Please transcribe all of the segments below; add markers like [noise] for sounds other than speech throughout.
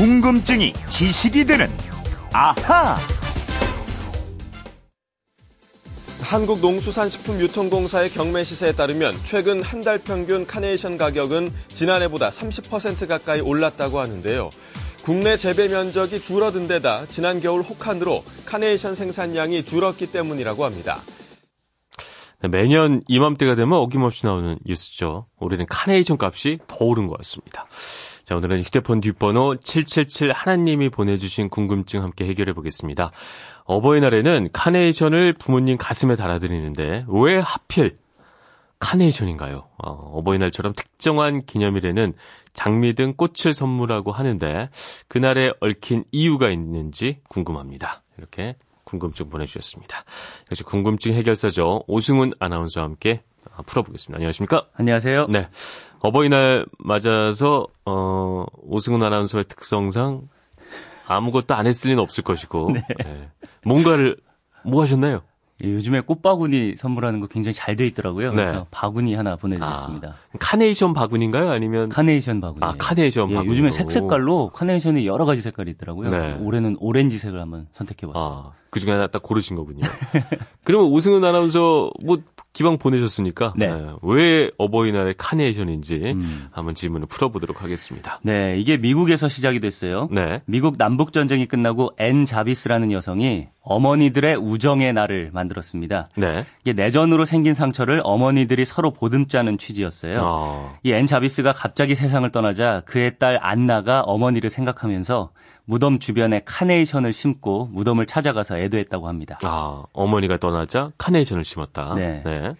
궁금증이 지식이 되는 아하. 한국농수산식품유통공사의 경매 시세에 따르면 최근 한 달 평균 카네이션 가격은 지난해보다 30% 가까이 올랐다고 하는데요. 국내 재배 면적이 줄어든 데다 지난 겨울 혹한으로 카네이션 생산량이 줄었기 때문이라고 합니다. 네, 매년 이맘때가 되면 어김없이 나오는 뉴스죠. 올해는 카네이션 값이 더 오른 것 같습니다. 자, 오늘은 휴대폰 뒷번호 777 하나님이 보내주신 궁금증 함께 해결해 보겠습니다. 어버이날에는 카네이션을 부모님 가슴에 달아드리는데 왜 하필 카네이션인가요? 어, 버이날처럼 특정한 기념일에는 장미 등 꽃을 선물하고 하는데 그날에 얽힌 이유가 있는지 궁금합니다. 이렇게 궁금증 보내주셨습니다. 역시 궁금증 해결사죠. 오승훈 아나운서와 함께 풀어보겠습니다. 안녕하십니까? 안녕하세요. 네. 어버이날 맞아서, 어, 오승훈 아나운서의 특성상 아무것도 안 했을 리는 없을 것이고, [laughs] 네. 네. 뭔가를, 뭐 하셨나요? 예, 요즘에 꽃바구니 선물하는 거 굉장히 잘 돼 있더라고요. 네. 그래서 바구니 하나 보내드렸습니다. 아, 카네이션 바구니인가요? 아니면 카네이션 바구니? 아 카네이션 예, 바구니. 요즘에 색 색깔로 카네이션이 여러 가지 색깔이 있더라고요. 네. 올해는 오렌지색을 한번 선택해봤어요. 아, 그 중에 하나 딱 고르신 거군요. [laughs] 그러면 오승훈 아나운서 뭐 기방 보내셨으니까 네. 네. 왜 어버이날의 카네이션인지 음. 한번 질문을 풀어보도록 하겠습니다. 네, 이게 미국에서 시작이 됐어요. 네. 미국 남북 전쟁이 끝나고 앤 자비스라는 여성이 어머니들의 우정의 날을 만들었습니다. 네. 이게 내전으로 생긴 상처를 어머니들이 서로 보듬자는 취지였어요. 어. 이 앤 자비스가 갑자기 세상을 떠나자 그의 딸 안나가 어머니를 생각하면서 무덤 주변에 카네이션을 심고 무덤을 찾아가서 애도했다고 합니다. 아, 어머니가 떠나자 카네이션을 심었다. 네. 네.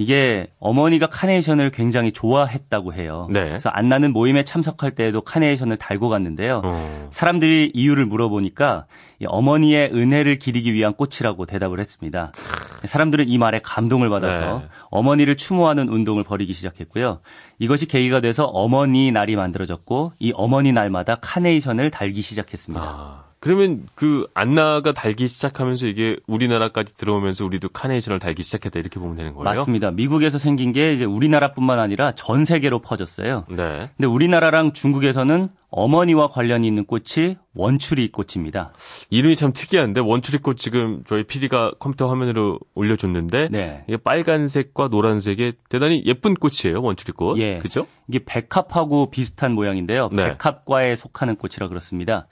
이게 어머니가 카네이션을 굉장히 좋아했다고 해요. 네. 그래서 안나는 모임에 참석할 때에도 카네이션을 달고 갔는데요. 어. 사람들이 이유를 물어보니까 어머니의 은혜를 기리기 위한 꽃이라고 대답을 했습니다. 사람들은 이 말에 감동을 받아서 네. 어머니를 추모하는 운동을 벌이기 시작했고요. 이것이 계기가 돼서 어머니 날이 만들어졌고 이 어머니 날마다 카네이션을 달기 시작했습니다. 아. 그러면 그 안나가 달기 시작하면서 이게 우리나라까지 들어오면서 우리도 카네이션을 달기 시작했다 이렇게 보면 되는 거예요? 맞습니다. 미국에서 생긴 게 이제 우리나라뿐만 아니라 전 세계로 퍼졌어요. 네. 근데 우리나라랑 중국에서는 어머니와 관련이 있는 꽃이 원추리 꽃입니다. 이름이 참 특이한데 원추리 꽃 지금 저희 PD가 컴퓨터 화면으로 올려줬는데 네. 이게 빨간색과 노란색의 대단히 예쁜 꽃이에요 원추리 꽃. 예. 그죠? 이게 백합하고 비슷한 모양인데요. 네. 백합과에 속하는 꽃이라 그렇습니다.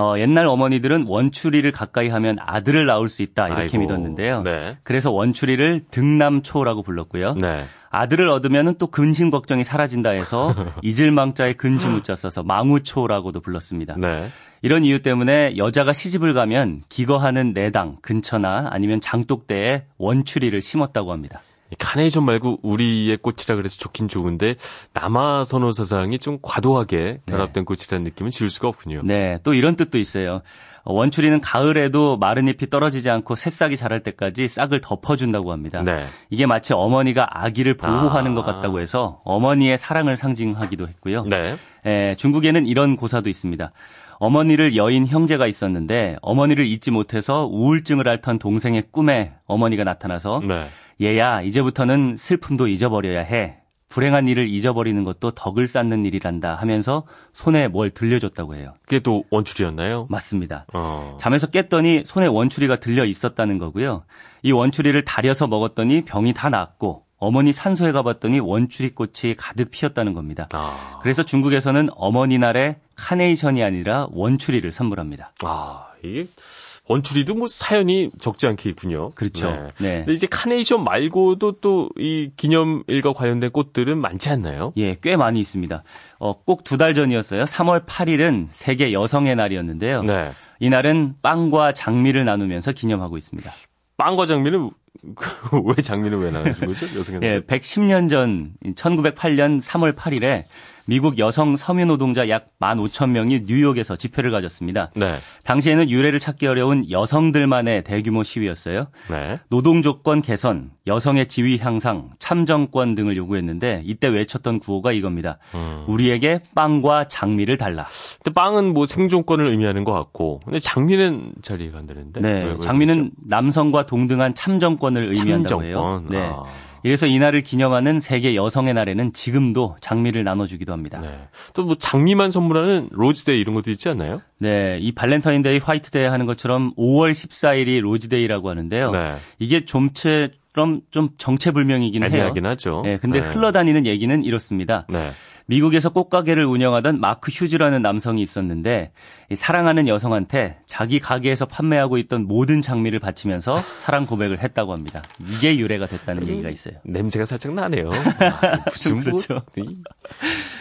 어, 옛날 어머니들은 원추리를 가까이 하면 아들을 낳을 수 있다 이렇게 아이고, 믿었는데요. 네. 그래서 원추리를 등남초라고 불렀고요. 네. 아들을 얻으면 또 근심 걱정이 사라진다 해서 [laughs] 이질망자에 근심무자 써서 망우초라고도 불렀습니다. 네. 이런 이유 때문에 여자가 시집을 가면 기거하는 내당 근처나 아니면 장독대에 원추리를 심었다고 합니다. 카네이션 말고 우리의 꽃이라 그래서 좋긴 좋은데 남아 선호 사상이 좀 과도하게 네. 결합된 네. 꽃이라는 느낌은 지울 수가 없군요. 네, 또 이런 뜻도 있어요. 원추리는 가을에도 마른 잎이 떨어지지 않고 새싹이 자랄 때까지 싹을 덮어준다고 합니다. 네. 이게 마치 어머니가 아기를 보호하는 아. 것 같다고 해서 어머니의 사랑을 상징하기도 했고요. 네. 에, 중국에는 이런 고사도 있습니다. 어머니를 여인 형제가 있었는데 어머니를 잊지 못해서 우울증을 앓던 동생의 꿈에 어머니가 나타나서 네. 얘야, 이제부터는 슬픔도 잊어버려야 해. 불행한 일을 잊어버리는 것도 덕을 쌓는 일이란다 하면서 손에 뭘 들려줬다고 해요. 그게 또 원추리였나요? 맞습니다. 어. 잠에서 깼더니 손에 원추리가 들려 있었다는 거고요. 이 원추리를 다려서 먹었더니 병이 다 나았고 어머니 산소에 가봤더니 원추리 꽃이 가득 피었다는 겁니다. 아. 그래서 중국에서는 어머니 날에 카네이션이 아니라 원추리를 선물합니다. 아, 이게 원추리도 뭐 사연이 적지 않게 있군요. 그렇죠. 네. 네. 근데 이제 카네이션 말고도 또 이 기념일과 관련된 꽃들은 많지 않나요? 예, 꽤 많이 있습니다. 어, 꼭 두 달 전이었어요. 3월 8일은 세계 여성의 날이었는데요. 네. 이날은 빵과 장미를 나누면서 기념하고 있습니다. 빵과 장미는 [laughs] 왜 장미를 왜 나누신 거죠? 여성의 날? 예, 110년 전 1908년 3월 8일에 미국 여성 서민 노동자 약 15,000명이 뉴욕에서 집회를 가졌습니다. 네. 당시에는 유례를 찾기 어려운 여성들만의 대규모 시위였어요. 네. 노동 조건 개선, 여성의 지위 향상, 참정권 등을 요구했는데 이때 외쳤던 구호가 이겁니다. 음. 우리에게 빵과 장미를 달라. 근데 빵은 뭐 생존권을 의미하는 것 같고, 근데 장미는 잘 이해가 안 되는데. 네, 장미는? 남성과 동등한 참정권을 의미한다고 참정권. 해요. 네. 아. 이래서 이날을 기념하는 세계 여성의 날에는 지금도 장미를 나눠주기도 합니다. 네. 또뭐 장미만 선물하는 로즈데이 이런 것도 있지 않나요? 네, 이 발렌타인데이, 화이트데이 하는 것처럼 5월 14일이 로즈데이라고 하는데요. 네. 이게 좀처럼 좀 정체불명이긴 해요. 애매하긴 하죠. 네, 근데 네. 흘러다니는 얘기는 이렇습니다. 네. 미국에서 꽃가게를 운영하던 마크 휴즈라는 남성이 있었는데 사랑하는 여성한테 자기 가게에서 판매하고 있던 모든 장미를 바치면서 사랑 고백을 했다고 합니다. 이게 유래가 됐다는 얘기가 있어요. 냄새가 살짝 나네요. [laughs] 아, 무슨 뭐 그렇죠.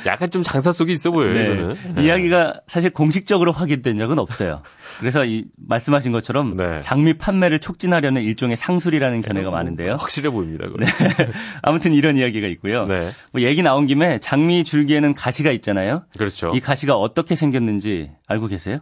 약간 좀 장사 속에 있어 보여요. 네. 네. 이야기가 사실 공식적으로 확인된 적은 없어요. 그래서 이 말씀하신 것처럼 네. 장미 판매를 촉진하려는 일종의 상술이라는 견해가 많은데요. 확실해 보입니다. 네. [laughs] 아무튼 이런 이야기가 있고요. 네. 뭐 얘기 나온 김에 장미 줄기에는 가시가 있잖아요. 그렇죠. 이 가시가 어떻게 생겼는지 알고 계세요?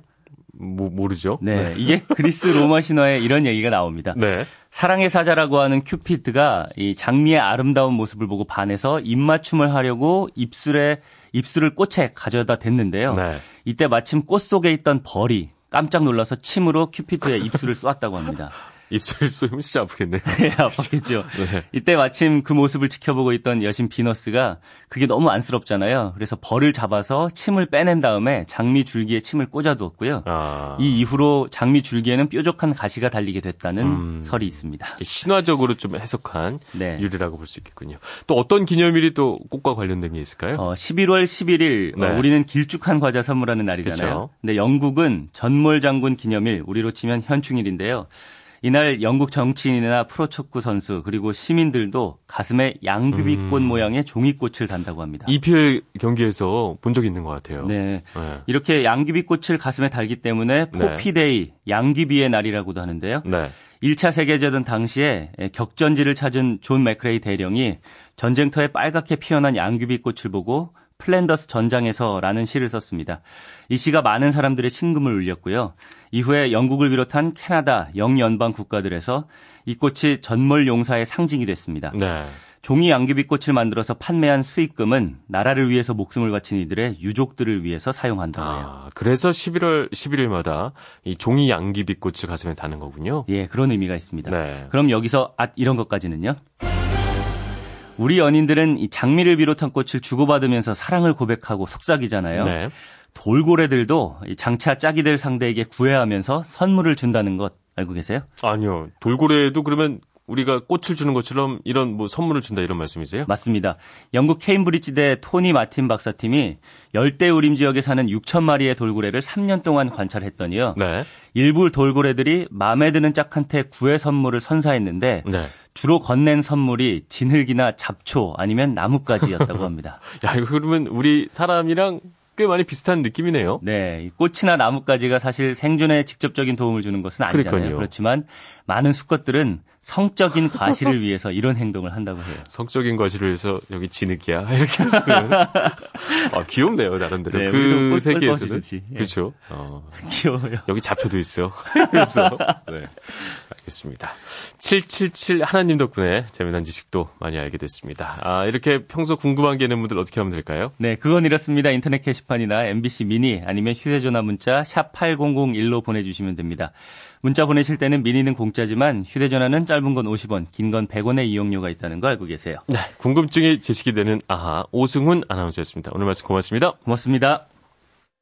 뭐, 모르죠. 네, 네. 이게 [laughs] 그리스 로마 신화에 이런 얘기가 나옵니다. 네. 사랑의 사자라고 하는 큐피드가 이 장미의 아름다운 모습을 보고 반해서 입맞춤을 하려고 입술에 입술을 꽃에 가져다 댔는데요. 네. 이때 마침 꽃 속에 있던 벌이 깜짝 놀라서 침으로 큐피드의 입술을 쏘았다고 합니다. 입술 쏘면 진짜 아프겠네요. [laughs] 네, 아팠겠죠. [laughs] 네. 이때 마침 그 모습을 지켜보고 있던 여신 비너스가 그게 너무 안쓰럽잖아요. 그래서 벌을 잡아서 침을 빼낸 다음에 장미 줄기에 침을 꽂아두었고요. 아. 이 이후로 장미 줄기에는 뾰족한 가시가 달리게 됐다는 음. 설이 있습니다. 신화적으로 좀 해석한 네. 유래라고 볼 수 있겠군요. 또 어떤 기념일이 또 꽃과 관련된 게 있을까요? 어, 11월 11일 네. 어, 우리는 길쭉한 과자 선물하는 날이잖아요. 그쵸? 근데 영국은 전몰 장병 기념일, 우리로 치면 현충일인데요. 이날 영국 정치인이나 프로축구 선수 그리고 시민들도 가슴에 양귀비꽃 음. 모양의 종이꽃을 단다고 합니다. EPL 경기에서 본 적 있는 것 같아요. 네. 네. 이렇게 양귀비꽃을 가슴에 달기 때문에 네. Poppy Day, 네. 양귀비의 날이라고도 하는데요. 네. 1차 세계대전 당시에 격전지를 찾은 존 맥크레이 대령이 전쟁터에 빨갛게 피어난 양귀비꽃을 보고 플랜더스 전장에서라는 시를 썼습니다. 이 시가 많은 사람들의 심금을 울렸고요. 이후에 영국을 비롯한 캐나다, 영연방 국가들에서 이 꽃이 전몰 용사의 상징이 됐습니다. 네. 종이 양귀비꽃을 만들어서 판매한 수익금은 나라를 위해서 목숨을 바친 이들의 유족들을 위해서 사용한다고 해요. 아, 그래서 11월 11일마다 이 종이 양귀비꽃을 가슴에 다는 거군요. 예, 그런 의미가 있습니다. 네. 그럼 여기서 앗 이런 것까지는요. 우리 연인들은 이 장미를 비롯한 꽃을 주고받으면서 사랑을 고백하고 속삭이잖아요. 네. 돌고래들도 장차 짝이 될 상대에게 구애하면서 선물을 준다는 것 알고 계세요? 아니요. 돌고래도 그러면 우리가 꽃을 주는 것처럼 이런 뭐 선물을 준다 이런 말씀이세요? 맞습니다. 영국 케임브리지대 토니 마틴 박사팀이 열대 우림 지역에 사는 6천 마리의 돌고래를 3년 동안 관찰했더니요. 네. 일부 돌고래들이 마음에 드는 짝한테 구애 선물을 선사했는데 네. 주로 건넨 선물이 진흙이나 잡초 아니면 나뭇가지였다고 [laughs] 합니다. 야, 이거 그러면 우리 사람이랑 꽤 많이 비슷한 느낌이네요. 네. 꽃이나 나뭇가지가 사실 생존에 직접적인 도움을 주는 것은 아니잖아요. 그러니까요. 그렇지만 많은 수컷들은 성적인 과실을 위해서 이런 행동을 한다고 해요. [laughs] 성적인 과실을 위해서 여기 진흙이야 [laughs] 이렇게 하시면 아, 귀엽네요 나름대로 네, 그 세계에서는 예. 그렇죠. 어, [laughs] 귀여워요. 여기 잡초도 있어. 그래서 네 알겠습니다. 777 하나님 덕분에 재미난 지식도 많이 알게 됐습니다. 아 이렇게 평소 궁금한 게 있는 분들 어떻게 하면 될까요? 네 그건 이렇습니다. 인터넷 게시판이나 MBC 미니 아니면 휴대전화 문자 샵 #8001로 보내주시면 됩니다. 문자 보내실 때는 미니는 공짜지만 휴대전화는 짧은 건 50원, 긴 건 100원의 이용료가 있다는 거 알고 계세요. 네, 궁금증이 제시이 되는 아하 오승훈 아나운서였습니다. 오늘 말씀 고맙습니다. 고맙습니다.